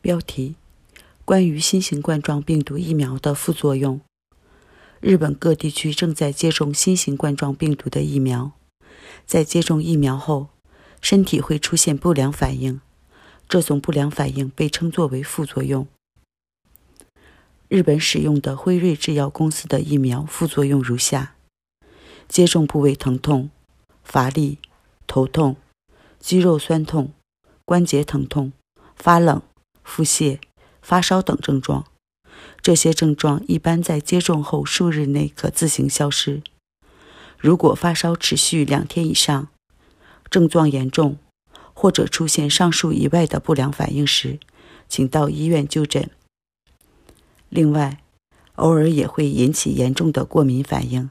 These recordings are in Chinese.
标题：关于新型冠状病毒疫苗的副作用。日本各地区正在接种新型冠状病毒的疫苗，在接种疫苗后，身体会出现不良反应，这种不良反应被称作为副作用。日本使用的辉瑞制药公司的疫苗副作用如下：接种部位疼痛、乏力、头痛、肌肉酸痛、关节疼痛、发冷、腹泻、发烧等症状。这些症状一般在接种后数日内可自行消失。如果发烧持续两天以上，症状严重，或者出现上述以外的不良反应时，请到医院就诊。另外，偶尔也会引起严重的过敏反应。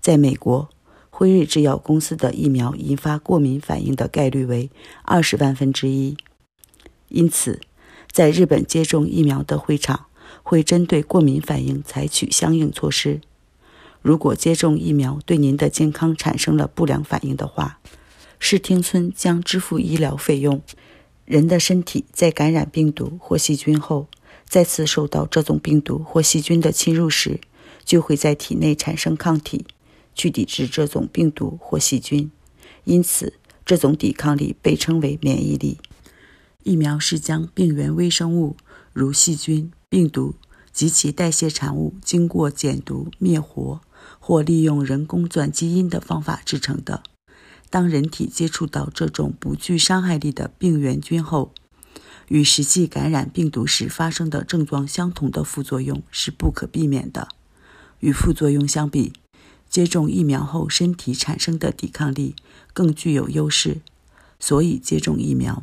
在美国，辉瑞制药公司的疫苗引发过敏反应的概率为二十万分之一。因此，在日本接种疫苗的会场会针对过敏反应采取相应措施。如果接种疫苗对您的健康产生了不良反应的话，市町村将支付医疗费用。人的身体在感染病毒或细菌后，再次受到这种病毒或细菌的侵入时，就会在体内产生抗体，去抵制这种病毒或细菌。因此，这种抵抗力被称为免疫力。疫苗是将病原微生物，如细菌、病毒及其代谢产物，经过减毒、灭活或利用人工转基因的方法制成的。当人体接触到这种不具伤害力的病原菌后，与实际感染病毒时发生的症状相同的副作用是不可避免的。与副作用相比，接种疫苗后身体产生的抵抗力更具有优势，所以接种疫苗